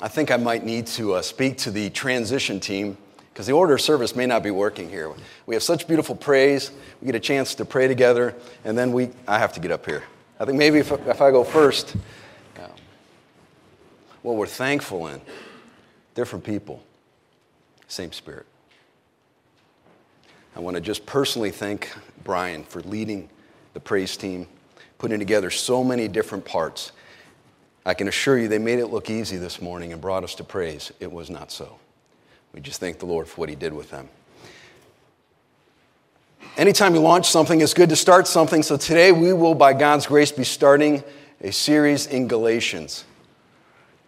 I think I might need to uh, speak to the transition team because the order of service may not be working here. We have such beautiful praise. We get a chance to pray together, and then we, I have to get up here. I think maybe if, if I go first, um, what we're thankful in, different people, same spirit. I want to just personally thank Brian for leading the praise team, putting together so many different parts. I can assure you they made it look easy this morning and brought us to praise. It was not so. We just thank the Lord for what He did with them. Anytime you launch something, it's good to start something. So today we will, by God's grace, be starting a series in Galatians.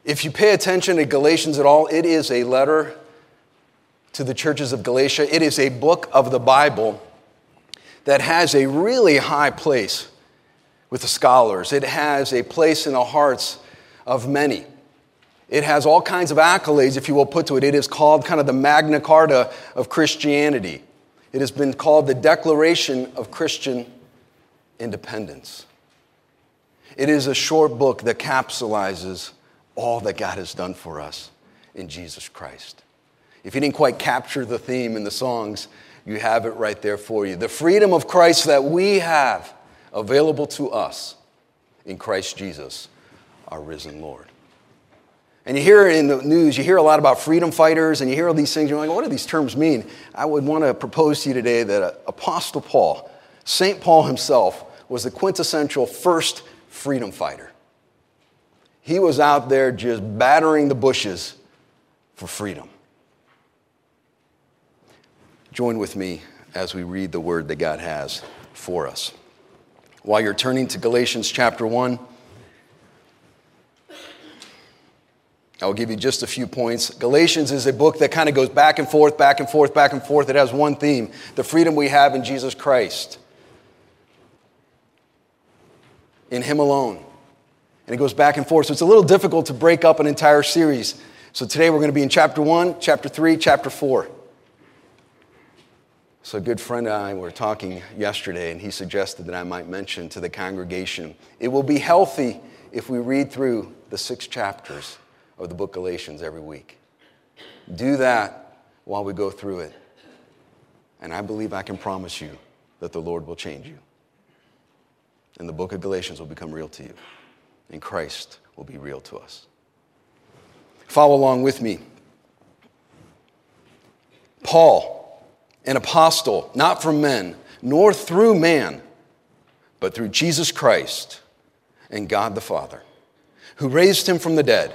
If you pay attention to Galatians at all, it is a letter to the churches of Galatia. It is a book of the Bible that has a really high place with the scholars. It has a place in the hearts of many. It has all kinds of accolades, if you will, put to it. It is called kind of the Magna Carta of Christianity. It has been called the Declaration of Christian Independence. It is a short book that capsulizes all that God has done for us in Jesus Christ. If you didn't quite capture the theme in the songs, you have it right there for you. The freedom of Christ that we have available to us in Christ Jesus, our risen Lord. And you hear in the news, you hear a lot about freedom fighters, and you hear all these things. You're like, what do these terms mean? I would want to propose to you today that uh, Apostle Paul, St. Paul himself, was the quintessential first freedom fighter. He was out there just battering the bushes for freedom. Join with me as we read the word that God has for us. While you're turning to Galatians chapter 1, I'll give you just a few points. Galatians is a book that kind of goes back and forth, back and forth, back and forth. It has one theme the freedom we have in Jesus Christ, in Him alone. And it goes back and forth. So it's a little difficult to break up an entire series. So today we're going to be in chapter 1, chapter 3, chapter 4. So, a good friend and I were talking yesterday, and he suggested that I might mention to the congregation it will be healthy if we read through the six chapters of the book Galatians every week. Do that while we go through it. And I believe I can promise you that the Lord will change you. And the book of Galatians will become real to you. And Christ will be real to us. Follow along with me. Paul, an apostle, not from men, nor through man, but through Jesus Christ and God the Father, who raised him from the dead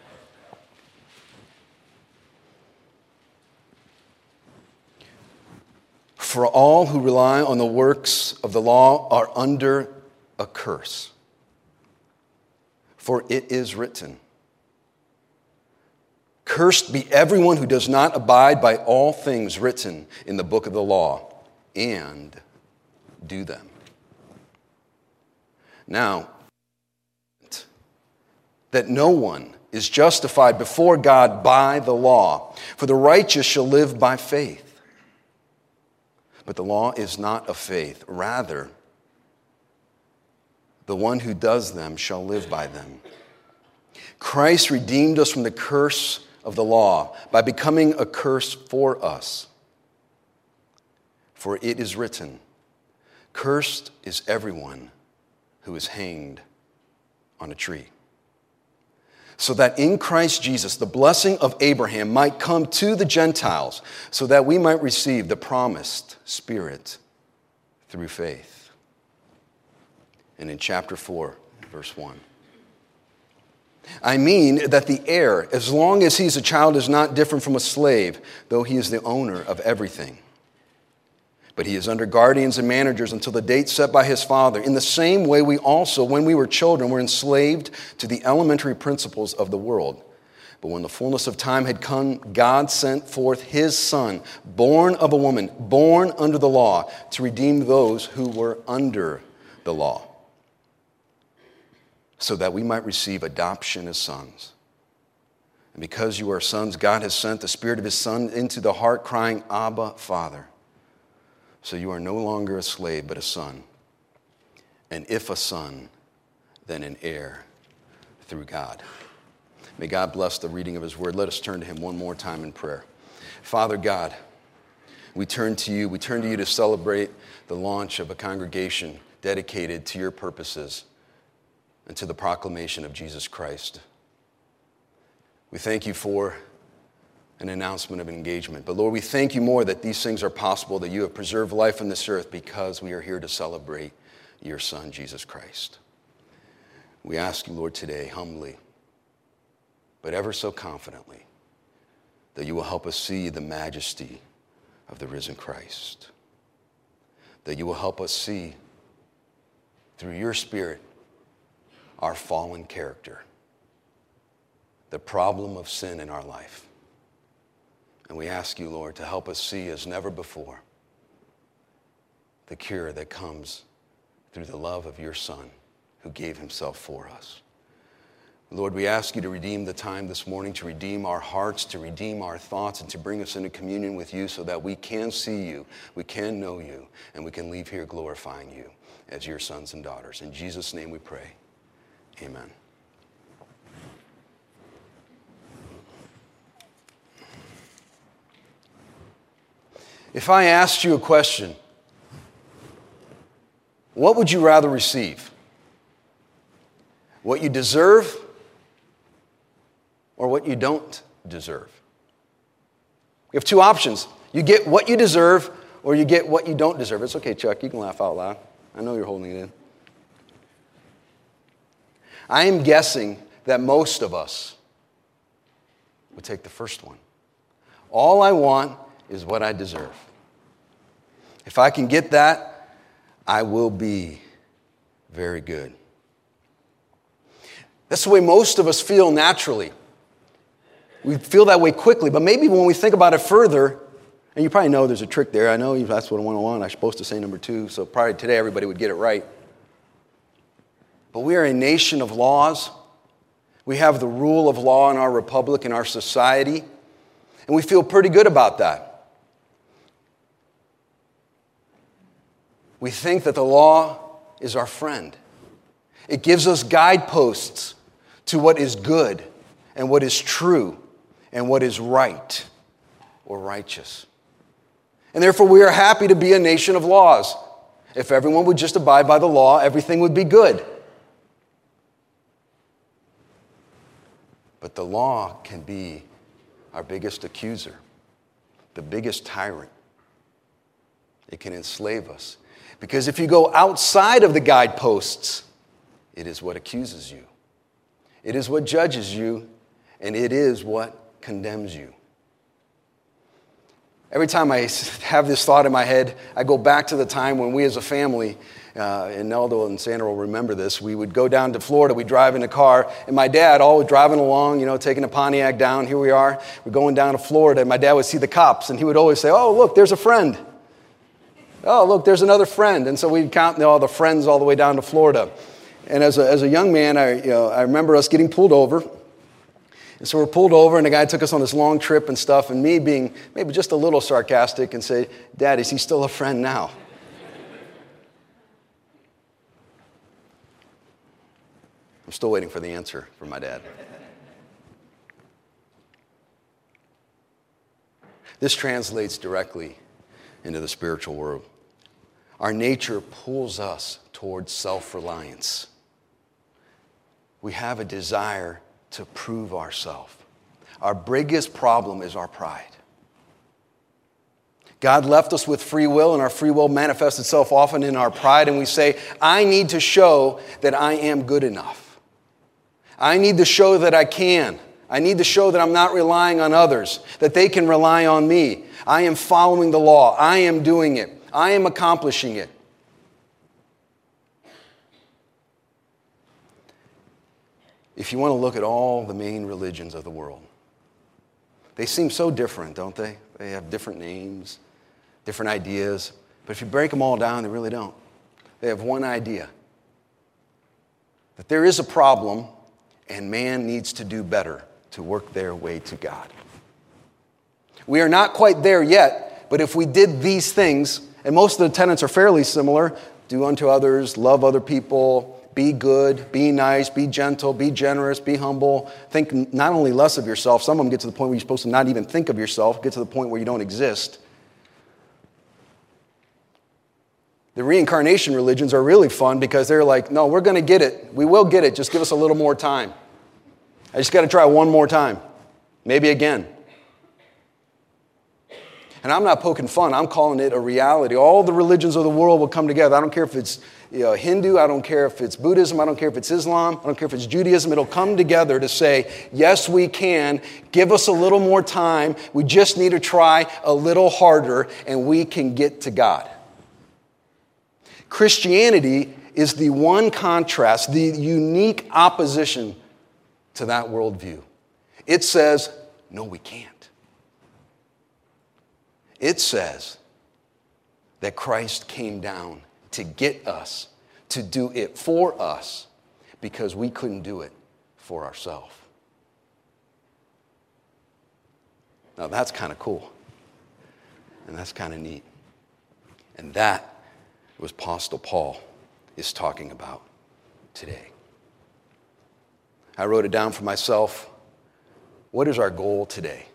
For all who rely on the works of the law are under a curse. For it is written, Cursed be everyone who does not abide by all things written in the book of the law and do them. Now, that no one is justified before God by the law, for the righteous shall live by faith. But the law is not of faith. Rather, the one who does them shall live by them. Christ redeemed us from the curse of the law by becoming a curse for us. For it is written, Cursed is everyone who is hanged on a tree so that in Christ Jesus the blessing of Abraham might come to the Gentiles, so that we might receive the promised Spirit through faith. And in chapter 4, verse 1. I mean that the heir, as long as he's a child, is not different from a slave, though he is the owner of everything but he is under guardians and managers until the date set by his father. In the same way, we also, when we were children, were enslaved to the elementary principles of the world. But when the fullness of time had come, God sent forth his Son, born of a woman, born under the law, to redeem those who were under the law, so that we might receive adoption as sons. And because you are sons, God has sent the Spirit of his Son into the heart, crying, Abba, Father. So you are no longer a slave, but a son. And if a son, then an heir through God. May God bless the reading of His word. Let us turn to Him one more time in prayer. Father God, we turn to you. We turn to you to celebrate the launch of a congregation dedicated to your purposes and to the proclamation of Jesus Christ. We thank you for an announcement of engagement. But Lord, we thank you more that these things are possible, that you have preserved life on this earth because we are here to celebrate your Son, Jesus Christ. We ask you, Lord, today, humbly but ever so confidently, that you will help us see the majesty of the risen Christ. That you will help us see through your Spirit our fallen character, the problem of sin in our life. And we ask you, Lord, to help us see as never before the cure that comes through the love of your Son who gave himself for us. Lord, we ask you to redeem the time this morning, to redeem our hearts, to redeem our thoughts, and to bring us into communion with you so that we can see you, we can know you, and we can leave here glorifying you as your sons and daughters. In Jesus' name we pray. Amen. If I asked you a question, what would you rather receive? What you deserve or what you don't deserve. You have two options. You get what you deserve or you get what you don't deserve. It's okay, Chuck, you can laugh out loud. I know you're holding it in. I am guessing that most of us would take the first one. All I want is what I deserve. If I can get that, I will be very good. That's the way most of us feel naturally. We feel that way quickly, but maybe when we think about it further, and you probably know there's a trick there. I know that's what oh I want. to want. I'm supposed to say number two, so probably today everybody would get it right. But we are a nation of laws. We have the rule of law in our republic, in our society, and we feel pretty good about that. We think that the law is our friend. It gives us guideposts to what is good and what is true and what is right or righteous. And therefore, we are happy to be a nation of laws. If everyone would just abide by the law, everything would be good. But the law can be our biggest accuser, the biggest tyrant. It can enslave us. Because if you go outside of the guideposts, it is what accuses you, it is what judges you, and it is what condemns you. Every time I have this thought in my head, I go back to the time when we as a family, uh, and Neldo and Sandra will remember this, we would go down to Florida, we'd drive in a car, and my dad, always driving along, you know, taking a Pontiac down, here we are, we're going down to Florida, and my dad would see the cops, and he would always say, oh, look, there's a friend. Oh, look, there's another friend. And so we'd count all the friends all the way down to Florida. And as a, as a young man, I, you know, I remember us getting pulled over, and so we're pulled over, and the guy took us on this long trip and stuff, and me being maybe just a little sarcastic and say, Dad, is he still a friend now? I'm still waiting for the answer from my dad. This translates directly into the spiritual world. Our nature pulls us towards self reliance. We have a desire to prove ourselves. Our biggest problem is our pride. God left us with free will, and our free will manifests itself often in our pride, and we say, I need to show that I am good enough. I need to show that I can. I need to show that I'm not relying on others, that they can rely on me. I am following the law. I am doing it. I am accomplishing it. If you want to look at all the main religions of the world, They seem so different, don't they? They have different names, different ideas. But if you break them all down, they really don't. They have one idea that there is a problem and man needs to do better to work their way to God. We are not quite there yet, but if we did these things, and most of the tenets are fairly similar do unto others, love other people, be good, be nice, be gentle, be generous, be humble. Think not only less of yourself, some of them get to the point where you're supposed to not even think of yourself, get to the point where you don't exist. The reincarnation religions are really fun because they're like, no, we're going to get it. We will get it. Just give us a little more time. I just got to try one more time. Maybe again. And I'm not poking fun, I'm calling it a reality. All the religions of the world will come together. I don't care if it's you know, Hindu, I don't care if it's Buddhism, I don't care if it's Islam, I don't care if it's Judaism. It'll come together to say, yes, we can. Give us a little more time. We just need to try a little harder, and we can get to God. Christianity is the one contrast, the unique opposition to that worldview. It says, no, we can't. It says that Christ came down to get us, to do it for us, because we couldn't do it for ourselves. Now that's kind of cool. And that's kind of neat. And that was Apostle Paul is talking about today. I wrote it down for myself. What is our goal today?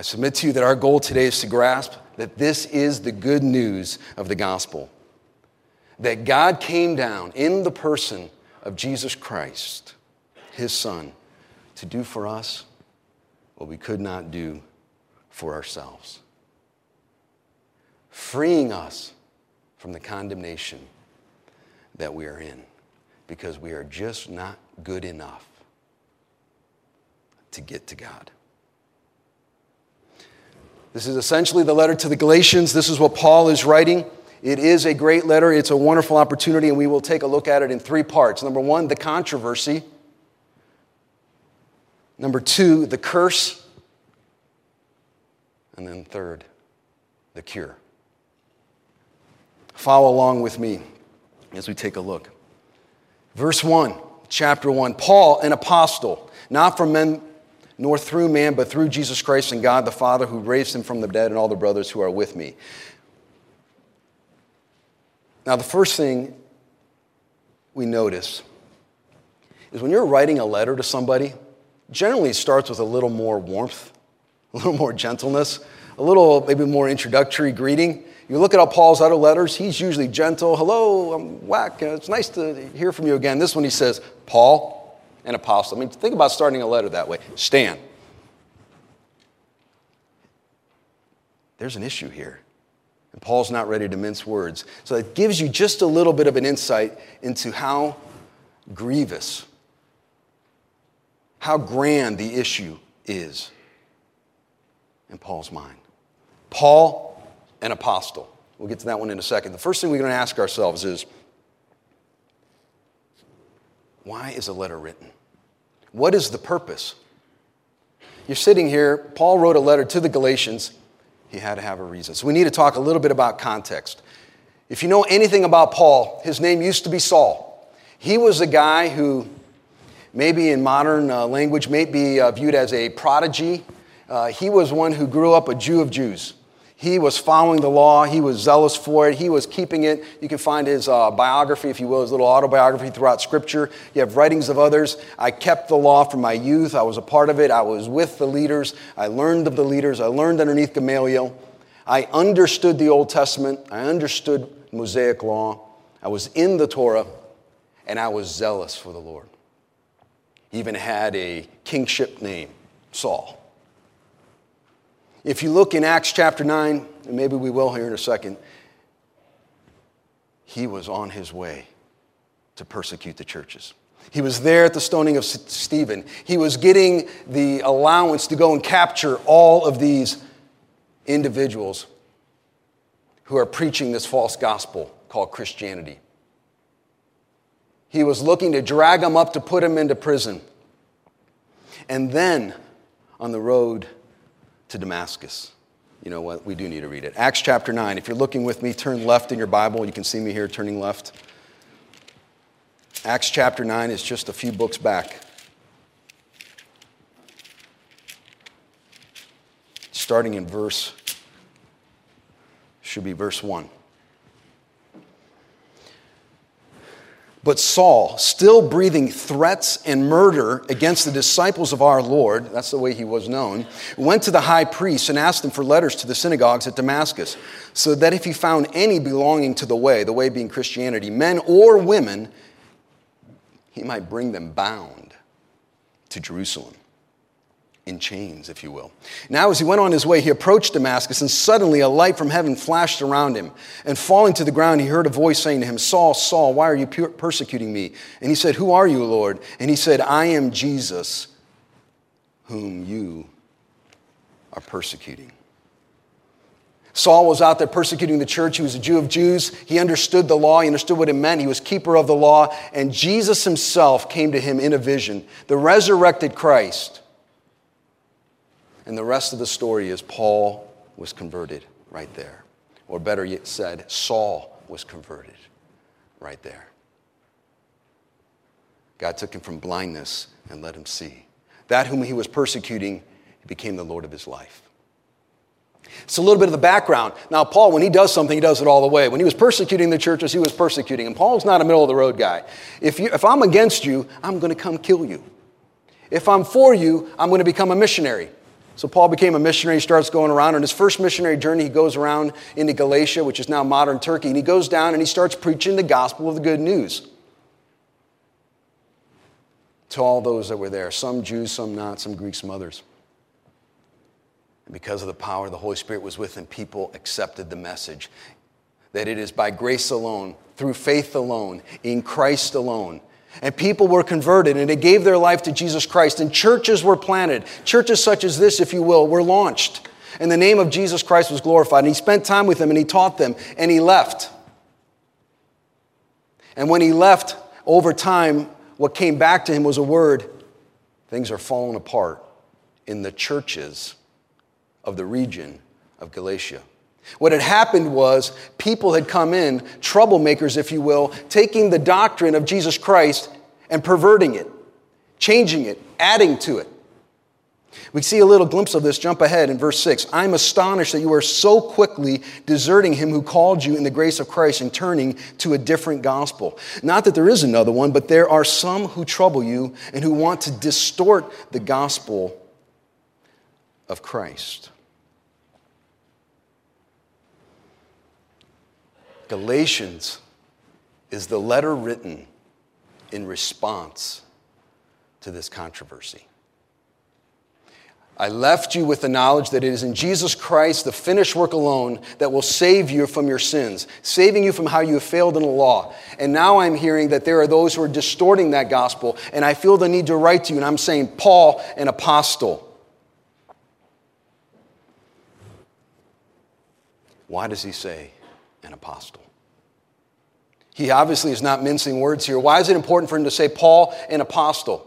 I submit to you that our goal today is to grasp that this is the good news of the gospel. That God came down in the person of Jesus Christ, his Son, to do for us what we could not do for ourselves, freeing us from the condemnation that we are in because we are just not good enough to get to God. This is essentially the letter to the Galatians. This is what Paul is writing. It is a great letter, it's a wonderful opportunity, and we will take a look at it in three parts. Number one, the controversy. Number two, the curse. And then third, the cure. Follow along with me as we take a look. Verse 1, chapter 1 Paul, an apostle, not from men nor through man, but through Jesus Christ and God the Father who raised him from the dead, and all the brothers who are with me. Now, the first thing we notice is when you're writing a letter to somebody, generally it starts with a little more warmth, a little more gentleness, a little maybe more introductory greeting. You look at all Paul's other letters, he's usually gentle. Hello, I'm Whack. It's nice to hear from you again. This one he says, Paul, an apostle. I mean, think about starting a letter that way. Stand. There's an issue here. And Paul's not ready to mince words. So it gives you just a little bit of an insight into how grievous, how grand the issue is in Paul's mind. Paul, an apostle. We'll get to that one in a second. The first thing we're going to ask ourselves is why is a letter written? What is the purpose? You're sitting here, Paul wrote a letter to the Galatians. He had to have a reason. So we need to talk a little bit about context. If you know anything about Paul, his name used to be Saul. He was a guy who, maybe in modern uh, language, may be uh, viewed as a prodigy. Uh, he was one who grew up a Jew of Jews. He was following the law. He was zealous for it. He was keeping it. You can find his uh, biography, if you will, his little autobiography throughout Scripture. You have writings of others. I kept the law from my youth. I was a part of it. I was with the leaders. I learned of the leaders. I learned underneath Gamaliel. I understood the Old Testament. I understood Mosaic law. I was in the Torah, and I was zealous for the Lord. He even had a kingship name, Saul. If you look in Acts chapter 9, and maybe we will here in a second, he was on his way to persecute the churches. He was there at the stoning of Stephen. He was getting the allowance to go and capture all of these individuals who are preaching this false gospel called Christianity. He was looking to drag them up to put them into prison. And then on the road to Damascus. You know what? We do need to read it. Acts chapter 9. If you're looking with me, turn left in your Bible. You can see me here turning left. Acts chapter 9 is just a few books back. Starting in verse, should be verse 1. But Saul, still breathing threats and murder against the disciples of our Lord, that's the way he was known, went to the high priest and asked him for letters to the synagogues at Damascus, so that if he found any belonging to the way, the way being Christianity, men or women, he might bring them bound to Jerusalem in chains, if you will. Now, as he went on his way, he approached Damascus, and suddenly a light from heaven flashed around him. And falling to the ground, he heard a voice saying to him, Saul, Saul, why are you persecuting me? And he said, Who are you, Lord? And he said, I am Jesus, whom you are persecuting. Saul was out there persecuting the church. He was a Jew of Jews. He understood the law. He understood what it meant. He was keeper of the law. And Jesus himself came to him in a vision. The resurrected Christ and the rest of the story is Paul was converted right there. Or better yet said, Saul was converted right there. God took him from blindness and let him see. That whom he was persecuting, became the Lord of his life. It's a little bit of the background. Now, Paul, when he does something, he does it all the way. When he was persecuting the churches, he was persecuting. And Paul's not a middle of the road guy. If, you, if I'm against you, I'm going to come kill you. If I'm for you, I'm going to become a missionary. So Paul became a missionary. He starts going around. On his first missionary journey, he goes around into Galatia, which is now modern Turkey, and he goes down and he starts preaching the gospel of the good news to all those that were there some Jews, some not, some Greeks, some others. And because of the power the Holy Spirit was with him, people accepted the message that it is by grace alone, through faith alone, in Christ alone and people were converted and they gave their life to Jesus Christ. And churches were planted. Churches such as this, if you will, were launched. And the name of Jesus Christ was glorified. And he spent time with them and he taught them and he left. And when he left, over time, what came back to him was a word things are falling apart in the churches of the region of Galatia. What had happened was people had come in, troublemakers, if you will, taking the doctrine of Jesus Christ and perverting it, changing it, adding to it. We see a little glimpse of this. Jump ahead in verse 6. I'm astonished that you are so quickly deserting him who called you in the grace of Christ and turning to a different gospel. Not that there is another one, but there are some who trouble you and who want to distort the gospel of Christ. Galatians is the letter written in response to this controversy. I left you with the knowledge that it is in Jesus Christ, the finished work alone, that will save you from your sins, saving you from how you have failed in the law. And now I'm hearing that there are those who are distorting that gospel, and I feel the need to write to you, and I'm saying, Paul, an apostle. Why does he say an apostle. He obviously is not mincing words here. Why is it important for him to say Paul, an apostle?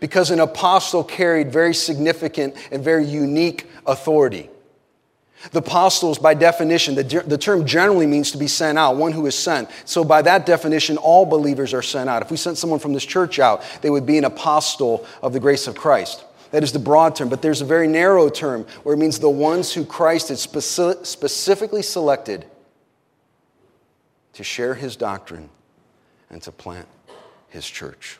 Because an apostle carried very significant and very unique authority. The apostles, by definition, the, the term generally means to be sent out, one who is sent. So, by that definition, all believers are sent out. If we sent someone from this church out, they would be an apostle of the grace of Christ. That is the broad term, but there's a very narrow term where it means the ones who Christ had speci- specifically selected to share his doctrine and to plant his church.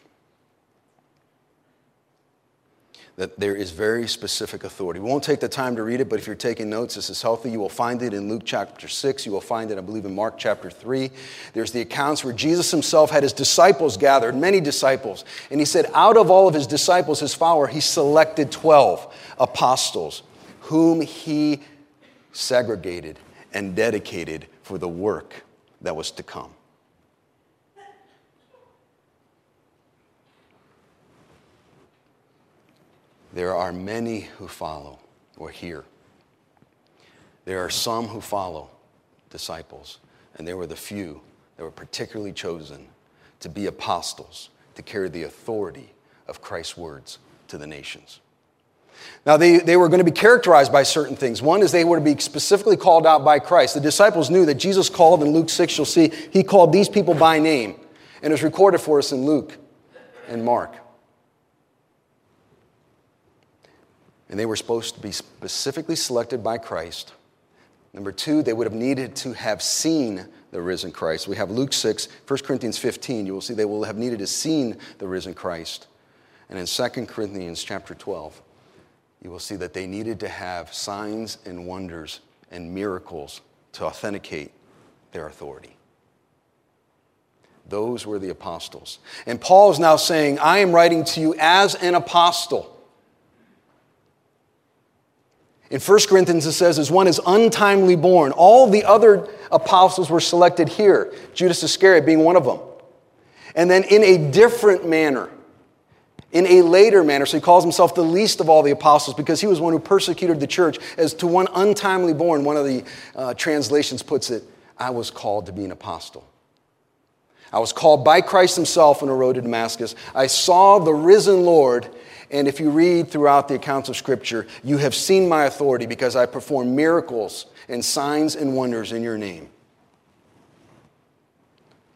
That there is very specific authority. We won't take the time to read it, but if you're taking notes, this is healthy. You will find it in Luke chapter 6. You will find it, I believe, in Mark chapter 3. There's the accounts where Jesus himself had his disciples gathered, many disciples. And he said, out of all of his disciples, his follower, he selected 12 apostles, whom he segregated and dedicated for the work that was to come. There are many who follow or hear. There are some who follow disciples, and there were the few that were particularly chosen to be apostles, to carry the authority of Christ's words to the nations. Now, they, they were going to be characterized by certain things. One is they were to be specifically called out by Christ. The disciples knew that Jesus called in Luke 6, you'll see, he called these people by name. And it's recorded for us in Luke and Mark. And they were supposed to be specifically selected by Christ. Number two, they would have needed to have seen the risen Christ. We have Luke 6, 1 Corinthians 15. You will see they will have needed to seen the risen Christ. And in 2 Corinthians chapter 12, you will see that they needed to have signs and wonders and miracles to authenticate their authority. Those were the apostles. And Paul is now saying, I am writing to you as an apostle. In 1 Corinthians, it says, as one is untimely born. All the other apostles were selected here, Judas Iscariot being one of them. And then in a different manner, in a later manner. So he calls himself the least of all the apostles because he was one who persecuted the church. As to one untimely born, one of the uh, translations puts it, I was called to be an apostle. I was called by Christ himself on a road to Damascus. I saw the risen Lord. And if you read throughout the accounts of Scripture, you have seen my authority because I perform miracles and signs and wonders in your name.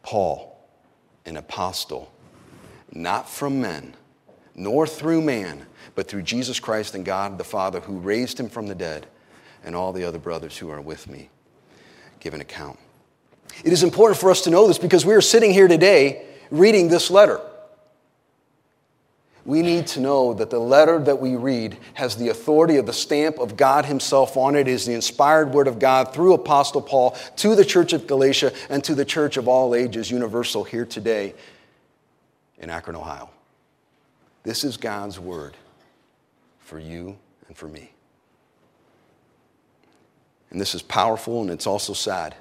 Paul, an apostle, not from men nor through man, but through Jesus Christ and God the Father who raised him from the dead, and all the other brothers who are with me give an account. It is important for us to know this because we are sitting here today reading this letter. We need to know that the letter that we read has the authority of the stamp of God Himself on it. It is the inspired word of God through Apostle Paul to the church of Galatia and to the church of all ages, universal, here today in Akron, Ohio. This is God's word for you and for me. And this is powerful and it's also sad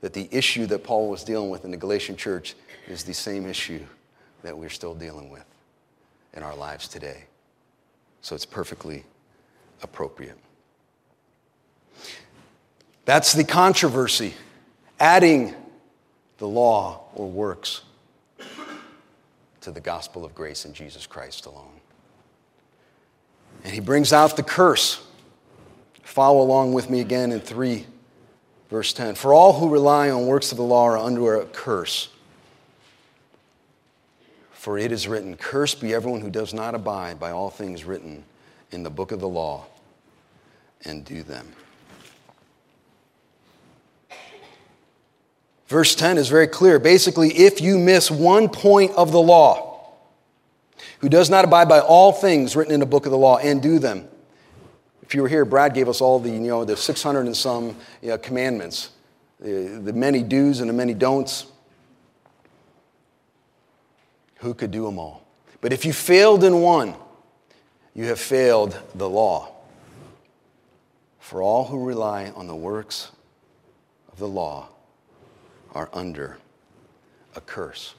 that the issue that Paul was dealing with in the Galatian church is the same issue that we're still dealing with in our lives today. So it's perfectly appropriate. That's the controversy, adding the law or works to the gospel of grace in Jesus Christ alone. And he brings out the curse. Follow along with me again in 3, verse 10. For all who rely on works of the law are under a curse. For it is written, Cursed be everyone who does not abide by all things written in the book of the law and do them. Verse 10 is very clear. Basically, if you miss one point of the law, who does not abide by all things written in the book of the law and do them. If you were here, Brad gave us all the, you know, the 600 and some you know, commandments, the, the many do's and the many don'ts. Who could do them all? But if you failed in one, you have failed the law. For all who rely on the works of the law are under a curse.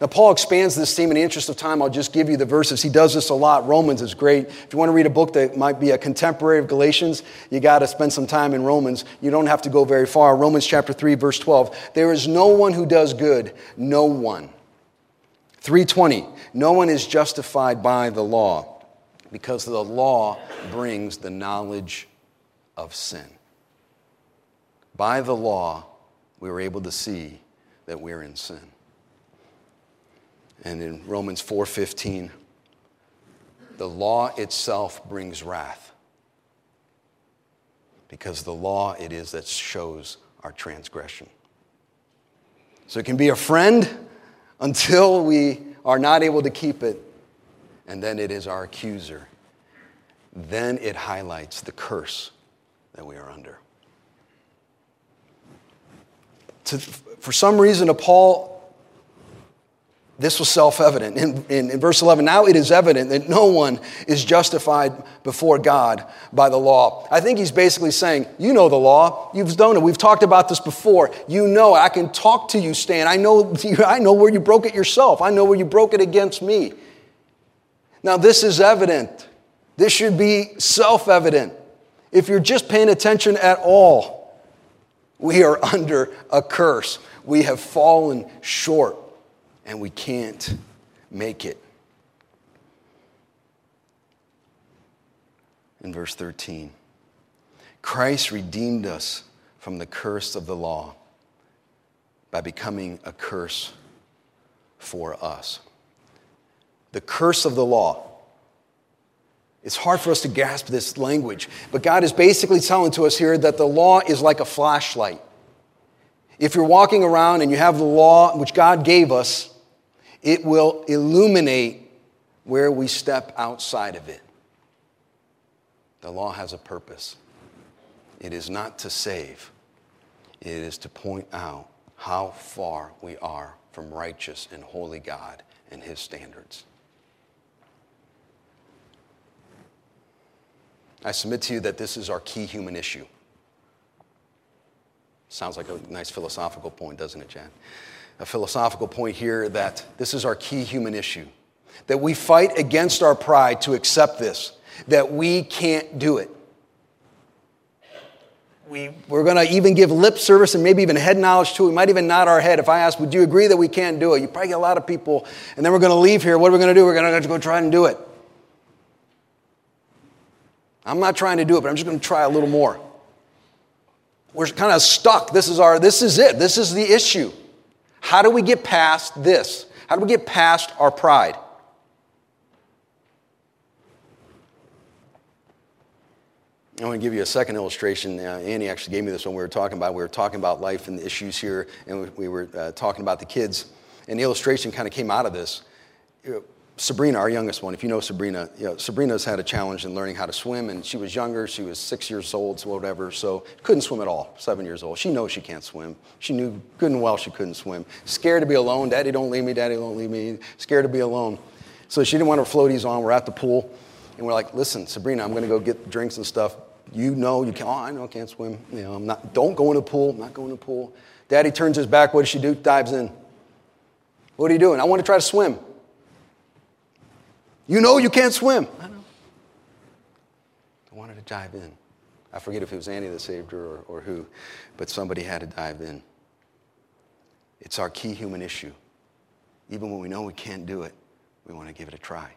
Now, Paul expands this theme in the interest of time. I'll just give you the verses. He does this a lot. Romans is great. If you want to read a book that might be a contemporary of Galatians, you got to spend some time in Romans. You don't have to go very far. Romans chapter 3, verse 12. There is no one who does good, no one. 320. No one is justified by the law because the law brings the knowledge of sin. By the law, we were able to see that we're in sin. And in Romans 4:15, the law itself brings wrath. Because the law it is that shows our transgression. So it can be a friend until we are not able to keep it, and then it is our accuser. Then it highlights the curse that we are under to, for some reason, to Paul, this was self evident. In, in, in, verse 11, now it is evident that no one is justified before God by the law. I think he's basically saying, You know the law. You've done it. We've talked about this before. You know, I can talk to you, Stan. I know, I know where you broke it yourself. I know where you broke it against me. Now, this is evident. This should be self evident. If you're just paying attention at all, we are under a curse. We have fallen short and we can't make it. in verse 13. Christ redeemed us from the curse of the law by becoming a curse for us. The curse of the law. It's hard for us to grasp this language, but God is basically telling to us here that the law is like a flashlight. If you're walking around and you have the law which God gave us, it will illuminate where we step outside of it. The law has a purpose. It is not to save, it is to point out how far we are from righteous and holy God and His standards. I submit to you that this is our key human issue. Sounds like a nice philosophical point, doesn't it, Jan? A philosophical point here that this is our key human issue. That we fight against our pride to accept this, that we can't do it. We, we're going to even give lip service and maybe even head knowledge to it. We might even nod our head. If I ask, would you agree that we can't do it? You probably get a lot of people, and then we're going to leave here. What are we going to do? We're going to go try and do it. I'm not trying to do it, but I'm just going to try a little more. We're kind of stuck. This is our this is it. This is the issue. How do we get past this? How do we get past our pride? I want to give you a second illustration. Uh, Annie actually gave me this one we were talking about. We were talking about life and the issues here, and we, we were uh, talking about the kids. And the illustration kind of came out of this. Sabrina, our youngest one, if you know Sabrina, you know, Sabrina's had a challenge in learning how to swim, and she was younger. She was six years old, so whatever, so couldn't swim at all, seven years old. She knows she can't swim. She knew good and well she couldn't swim. Scared to be alone. Daddy, don't leave me. Daddy, don't leave me. Scared to be alone. So she didn't want her floaties on. We're at the pool, and we're like, listen, Sabrina, I'm going to go get drinks and stuff. You know you can't. Oh, I know I can't swim. You know, I'm not. Don't go in the pool. I'm not going in the pool. Daddy turns his back. What does she do? Dives in. What are you doing? I want to try to swim. You know you can't swim. I know. I wanted to dive in. I forget if it was Annie that saved her or, or who, but somebody had to dive in. It's our key human issue. Even when we know we can't do it, we want to give it a try.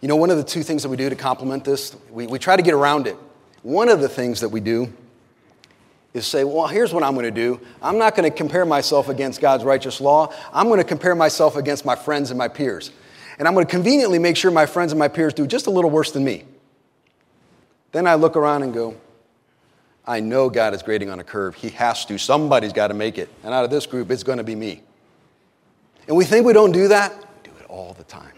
You know, one of the two things that we do to complement this, we, we try to get around it. One of the things that we do is say, well, here's what I'm going to do. I'm not going to compare myself against God's righteous law. I'm going to compare myself against my friends and my peers and I'm going to conveniently make sure my friends and my peers do just a little worse than me. Then I look around and go, I know God is grading on a curve. He has to. Somebody's got to make it. And out of this group, it's going to be me. And we think we don't do that. We do it all the time.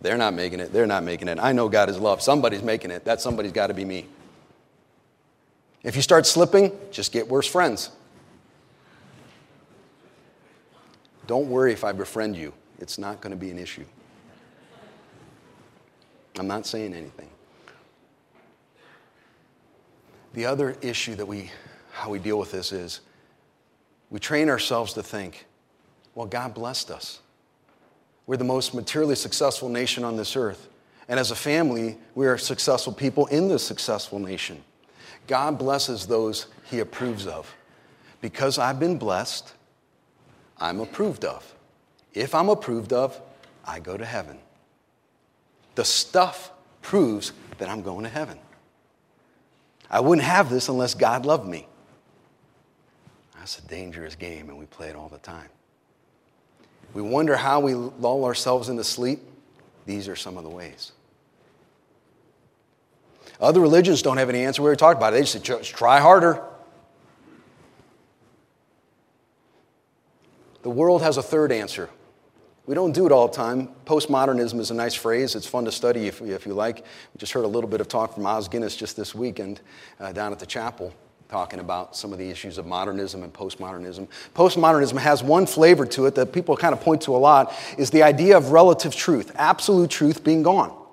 They're not making it. They're not making it. I know God is love. Somebody's making it. That somebody's got to be me. If you start slipping, just get worse friends. Don't worry if I befriend you it's not going to be an issue. I'm not saying anything. The other issue that we, how we deal with this is we train ourselves to think, well, God blessed us. We're the most materially successful nation on this earth. And as a family, we are successful people in this successful nation. God blesses those he approves of. Because I've been blessed, I'm approved of. If I'm approved of, I go to heaven. The stuff proves that I'm going to heaven. I wouldn't have this unless God loved me. That's a dangerous game, and we play it all the time. We wonder how we lull ourselves into sleep. These are some of the ways. Other religions don't have any answer. We already talked about it. They just say, try harder. The world has a third answer. We don't do it all the time. Postmodernism is a nice phrase. It's fun to study if, if you like. We just heard a little bit of talk from Os Guinness just this weekend uh, down at the chapel talking about some of the issues of modernism and postmodernism. Postmodernism has one flavor to it that people kind of point to a lot is the idea of relative truth, absolute truth being gone.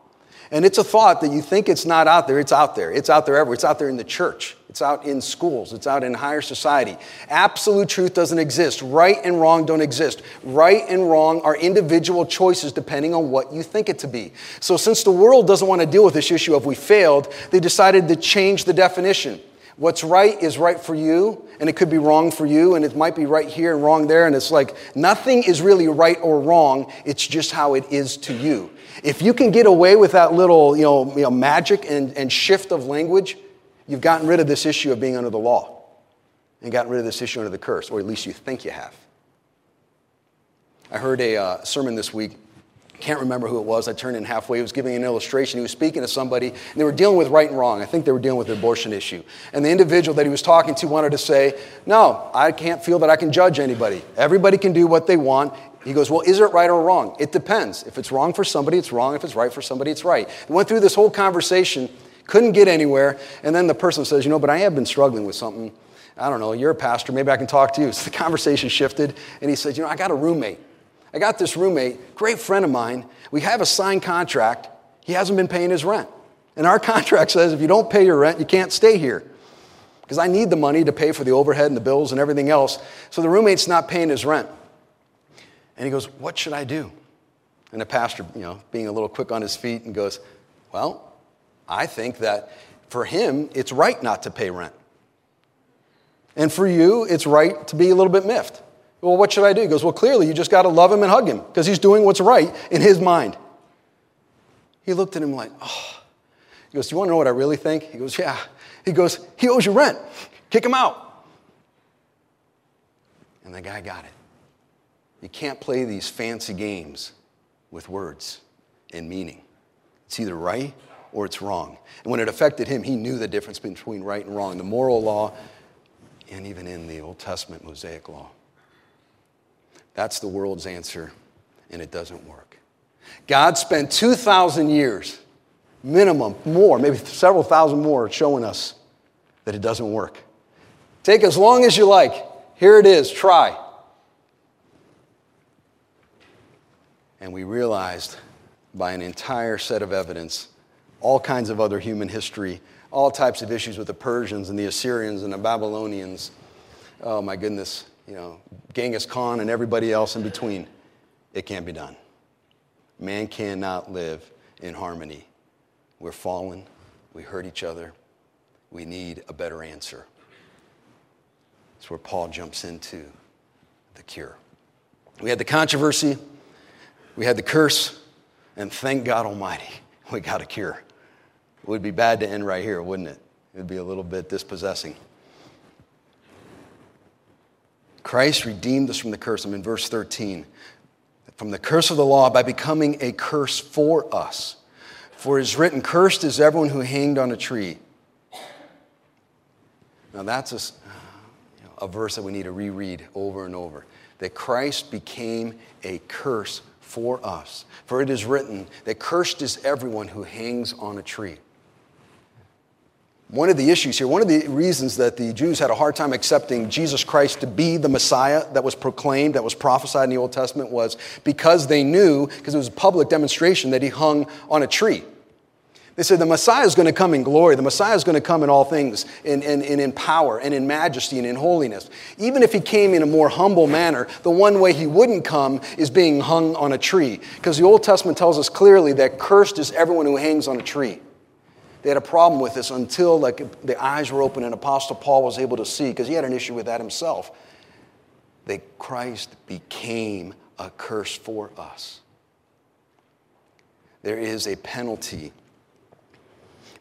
And it's a thought that you think it's not out there, it's out there. It's out there everywhere. It's out there in the church, it's out in schools, it's out in higher society. Absolute truth doesn't exist. Right and wrong don't exist. Right and wrong are individual choices depending on what you think it to be. So, since the world doesn't want to deal with this issue of we failed, they decided to change the definition. What's right is right for you, and it could be wrong for you, and it might be right here and wrong there. And it's like nothing is really right or wrong, it's just how it is to you. If you can get away with that little you know, you know, magic and, and shift of language, you've gotten rid of this issue of being under the law and gotten rid of this issue under the curse, or at least you think you have. I heard a uh, sermon this week can't remember who it was. I turned in halfway. He was giving an illustration. He was speaking to somebody, and they were dealing with right and wrong. I think they were dealing with the abortion issue. And the individual that he was talking to wanted to say, No, I can't feel that I can judge anybody. Everybody can do what they want. He goes, Well, is it right or wrong? It depends. If it's wrong for somebody, it's wrong. If it's right for somebody, it's right. Went through this whole conversation, couldn't get anywhere. And then the person says, You know, but I have been struggling with something. I don't know, you're a pastor, maybe I can talk to you. So the conversation shifted, and he said, You know, I got a roommate. I got this roommate, great friend of mine. We have a signed contract. He hasn't been paying his rent. And our contract says if you don't pay your rent, you can't stay here. Because I need the money to pay for the overhead and the bills and everything else. So the roommate's not paying his rent. And he goes, What should I do? And the pastor, you know, being a little quick on his feet, and goes, Well, I think that for him, it's right not to pay rent. And for you, it's right to be a little bit miffed. Well, what should I do? He goes, Well, clearly, you just got to love him and hug him because he's doing what's right in his mind. He looked at him like, Oh. He goes, Do you want to know what I really think? He goes, Yeah. He goes, He owes you rent. Kick him out. And the guy got it. You can't play these fancy games with words and meaning. It's either right or it's wrong. And when it affected him, he knew the difference between right and wrong, the moral law, and even in the Old Testament Mosaic law. That's the world's answer, and it doesn't work. God spent 2,000 years, minimum, more, maybe several thousand more, showing us that it doesn't work. Take as long as you like. Here it is, try. And we realized by an entire set of evidence, all kinds of other human history, all types of issues with the Persians and the Assyrians and the Babylonians. Oh my goodness, you know, Genghis Khan and everybody else in between. It can't be done. Man cannot live in harmony. We're fallen. We hurt each other. We need a better answer. That's where Paul jumps into the cure. We had the controversy, we had the curse, and thank God Almighty, we got a cure. It would be bad to end right here, wouldn't it? It would be a little bit dispossessing. Christ redeemed us from the curse. I'm in verse 13. From the curse of the law by becoming a curse for us. For it is written, Cursed is everyone who hanged on a tree. Now, that's a, a verse that we need to reread over and over. That Christ became a curse for us. For it is written that cursed is everyone who hangs on a tree. One of the issues here, one of the reasons that the Jews had a hard time accepting Jesus Christ to be the Messiah that was proclaimed, that was prophesied in the Old Testament, was because they knew, because it was a public demonstration, that he hung on a tree. They said the Messiah is going to come in glory. The Messiah is going to come in all things, in, in, in, in power and in majesty and in holiness. Even if he came in a more humble manner, the one way he wouldn't come is being hung on a tree. Because the Old Testament tells us clearly that cursed is everyone who hangs on a tree. They had a problem with this until like the eyes were open and Apostle Paul was able to see, because he had an issue with that himself, that Christ became a curse for us. There is a penalty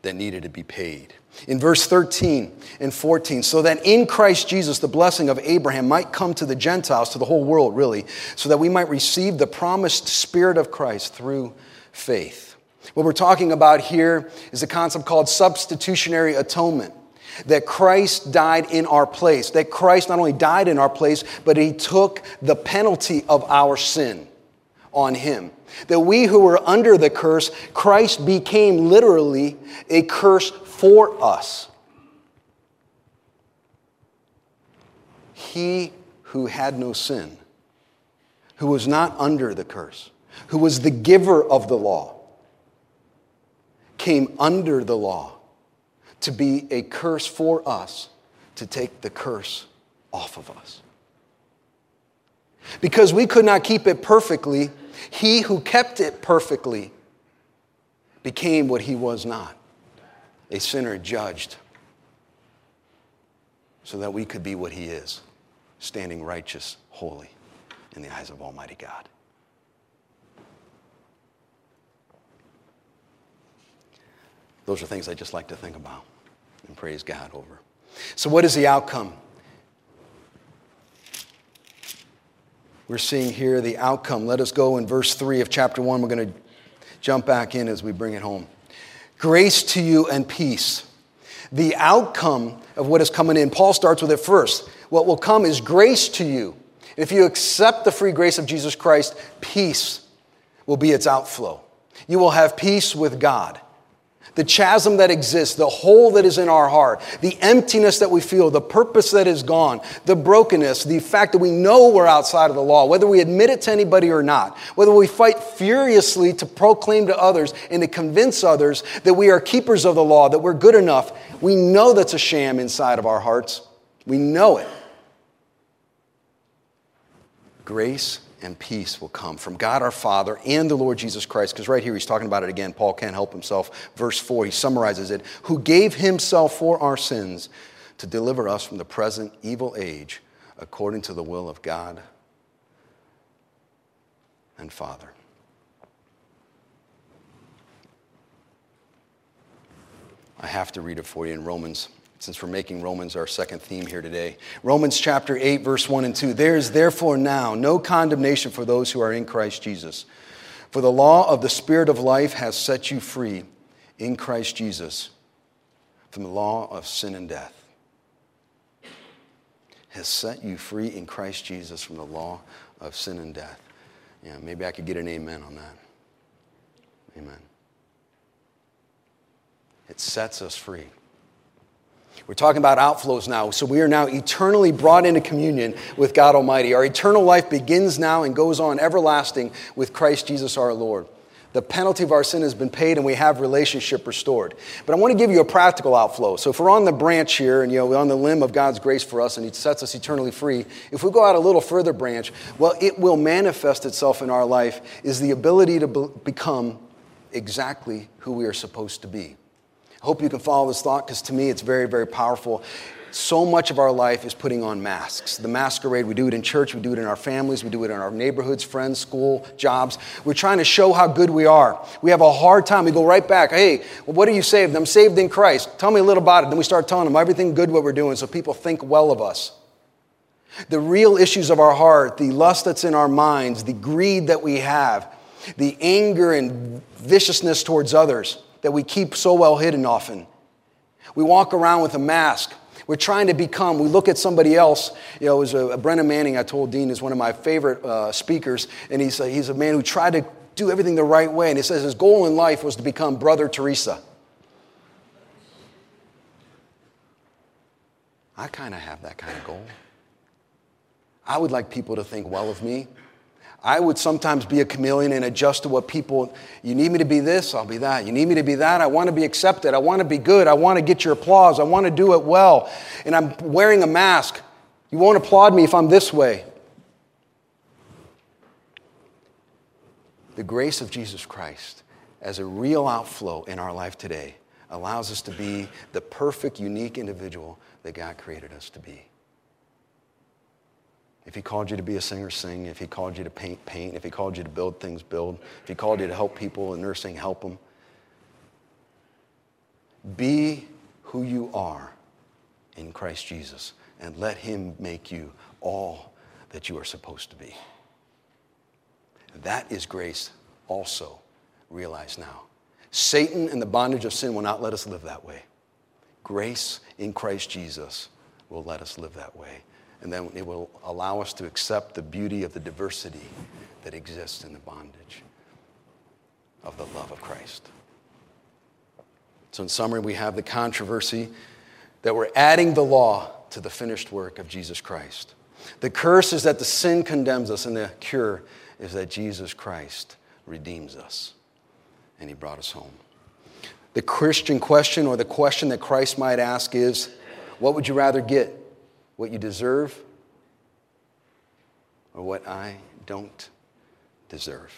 that needed to be paid. In verse 13 and 14, so that in Christ Jesus the blessing of Abraham might come to the Gentiles, to the whole world really, so that we might receive the promised Spirit of Christ through faith. What we're talking about here is a concept called substitutionary atonement. That Christ died in our place. That Christ not only died in our place, but he took the penalty of our sin on him. That we who were under the curse, Christ became literally a curse for us. He who had no sin, who was not under the curse, who was the giver of the law, came under the law to be a curse for us, to take the curse off of us. Because we could not keep it perfectly, he who kept it perfectly became what he was not a sinner judged so that we could be what He is, standing righteous, holy in the eyes of Almighty God. Those are things I just like to think about and praise God over. So, what is the outcome? We're seeing here the outcome. Let us go in verse 3 of chapter 1. We're going to jump back in as we bring it home. Grace to you and peace. The outcome of what is coming in, Paul starts with it first. What will come is grace to you. If you accept the free grace of Jesus Christ, peace will be its outflow. You will have peace with God the chasm that exists, the hole that is in our heart, the emptiness that we feel, the purpose that is gone, the brokenness, the fact that we know we're outside of the law, whether we admit it to anybody or not, whether we fight furiously to proclaim to others and to convince others that we are keepers of the law, that we're good enough, we know that's a sham inside of our hearts. We know it. Grace and peace will come from God our Father and the Lord Jesus Christ. Because right here he's talking about it again. Paul can't help himself. Verse 4, he summarizes it who gave himself for our sins to deliver us from the present evil age according to the will of God and Father. I have to read it for you in Romans since we're making Romans our second theme here today. Romans chapter 8, verse 1 and 2. There is therefore now no condemnation for those who are in Christ Jesus. For the law of the Spirit of life has set you free in Christ Jesus from the law of sin and death. Has set you free in Christ Jesus from the law of sin and death. Yeah, maybe I could get an amen on that. Amen. It sets us free. We're talking about outflows now. So we are now eternally brought into communion with God Almighty. Our eternal life begins now and goes on everlasting with Christ Jesus our Lord. The penalty of our sin has been paid and we have relationship restored. But I want to give you a practical outflow. So if we're on the branch here and you know we're on the limb of God's grace for us and he sets us eternally free, if we go out a little further branch, well it will manifest itself in our life is the ability to be- become exactly who we are supposed to be. I hope you can follow this thought because to me it's very, very powerful. So much of our life is putting on masks. The masquerade, we do it in church, we do it in our families, we do it in our neighborhoods, friends, school, jobs. We're trying to show how good we are. We have a hard time. We go right back. Hey, well, what are you saved? I'm saved in Christ. Tell me a little about it. Then we start telling them everything good what we're doing so people think well of us. The real issues of our heart, the lust that's in our minds, the greed that we have, the anger and viciousness towards others that we keep so well hidden often. We walk around with a mask. We're trying to become, we look at somebody else. You know, it was a, a Brennan Manning, I told Dean, is one of my favorite uh, speakers, and he's a, he's a man who tried to do everything the right way. And he says his goal in life was to become Brother Teresa. I kind of have that kind of goal. I would like people to think well of me. I would sometimes be a chameleon and adjust to what people, you need me to be this, I'll be that. You need me to be that, I want to be accepted. I want to be good. I want to get your applause. I want to do it well. And I'm wearing a mask. You won't applaud me if I'm this way. The grace of Jesus Christ as a real outflow in our life today allows us to be the perfect, unique individual that God created us to be. If he called you to be a singer, sing. If he called you to paint, paint. If he called you to build things, build. If he called you to help people in nursing, help them. Be who you are in Christ Jesus and let him make you all that you are supposed to be. That is grace also realized now. Satan and the bondage of sin will not let us live that way. Grace in Christ Jesus will let us live that way and then it will allow us to accept the beauty of the diversity that exists in the bondage of the love of Christ. So, in summary, we have the controversy that we're adding the law to the finished work of Jesus Christ. The curse is that the sin condemns us, and the cure is that Jesus Christ redeems us, and he brought us home. The Christian question, or the question that Christ might ask, is what would you rather get? What you deserve or what I don't deserve.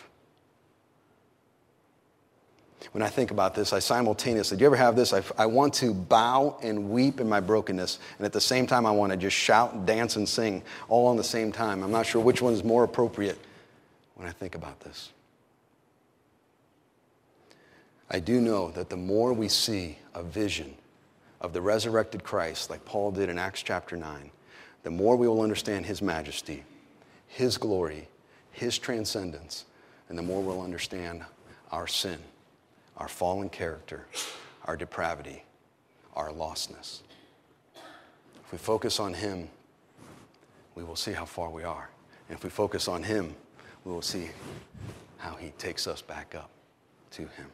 when I think about this, I simultaneously, do you ever have this? I, I want to bow and weep in my brokenness, and at the same time, I want to just shout, dance, and sing all on the same time. I'm not sure which one is more appropriate when I think about this. I do know that the more we see a vision of the resurrected Christ, like Paul did in Acts chapter 9, the more we will understand his majesty, his glory, his transcendence, and the more we'll understand our sin our fallen character, our depravity, our lostness. If we focus on Him, we will see how far we are. And if we focus on Him, we will see how He takes us back up to Him.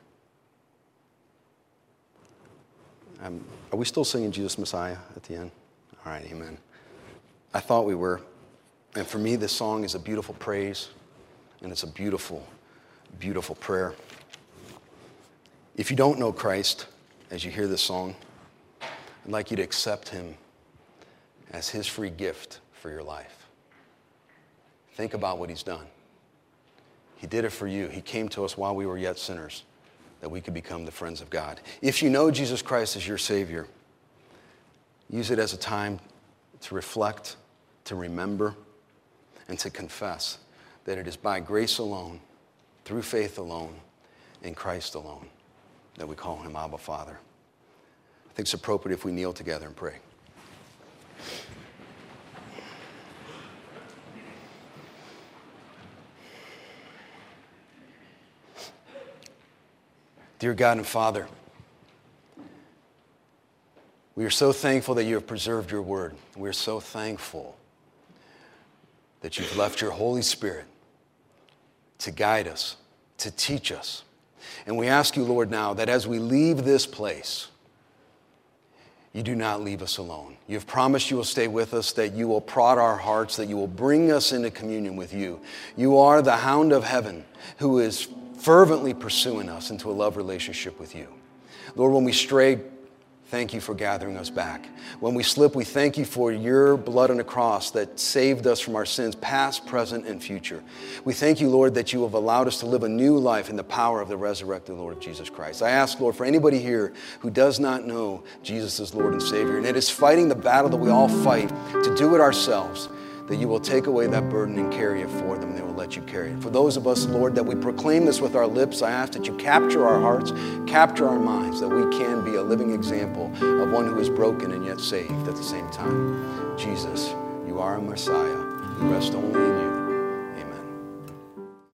Um, are we still singing Jesus Messiah at the end? All right, amen. I thought we were. And for me, this song is a beautiful praise, and it's a beautiful, beautiful prayer. If you don't know Christ as you hear this song, I'd like you to accept him as his free gift for your life. Think about what he's done. He did it for you. He came to us while we were yet sinners, that we could become the friends of God. If you know Jesus Christ as your Savior, use it as a time to reflect, to remember, and to confess that it is by grace alone, through faith alone, in Christ alone that we call him Abba Father. I think it's appropriate if we kneel together and pray. Dear God and Father, we are so thankful that you have preserved your word. We are so thankful that you've left your Holy Spirit to guide us, to teach us and we ask you, Lord, now that as we leave this place, you do not leave us alone. You've promised you will stay with us, that you will prod our hearts, that you will bring us into communion with you. You are the hound of heaven who is fervently pursuing us into a love relationship with you. Lord, when we stray, Thank you for gathering us back. When we slip, we thank you for your blood on the cross that saved us from our sins, past, present, and future. We thank you, Lord, that you have allowed us to live a new life in the power of the resurrected Lord Jesus Christ. I ask, Lord, for anybody here who does not know Jesus as Lord and Savior, and it is fighting the battle that we all fight to do it ourselves that you will take away that burden and carry it for them, they will let you carry it. For those of us, Lord, that we proclaim this with our lips, I ask that you capture our hearts, capture our minds, that we can be a living example of one who is broken and yet saved at the same time. Jesus, you are a Messiah. We rest only in you.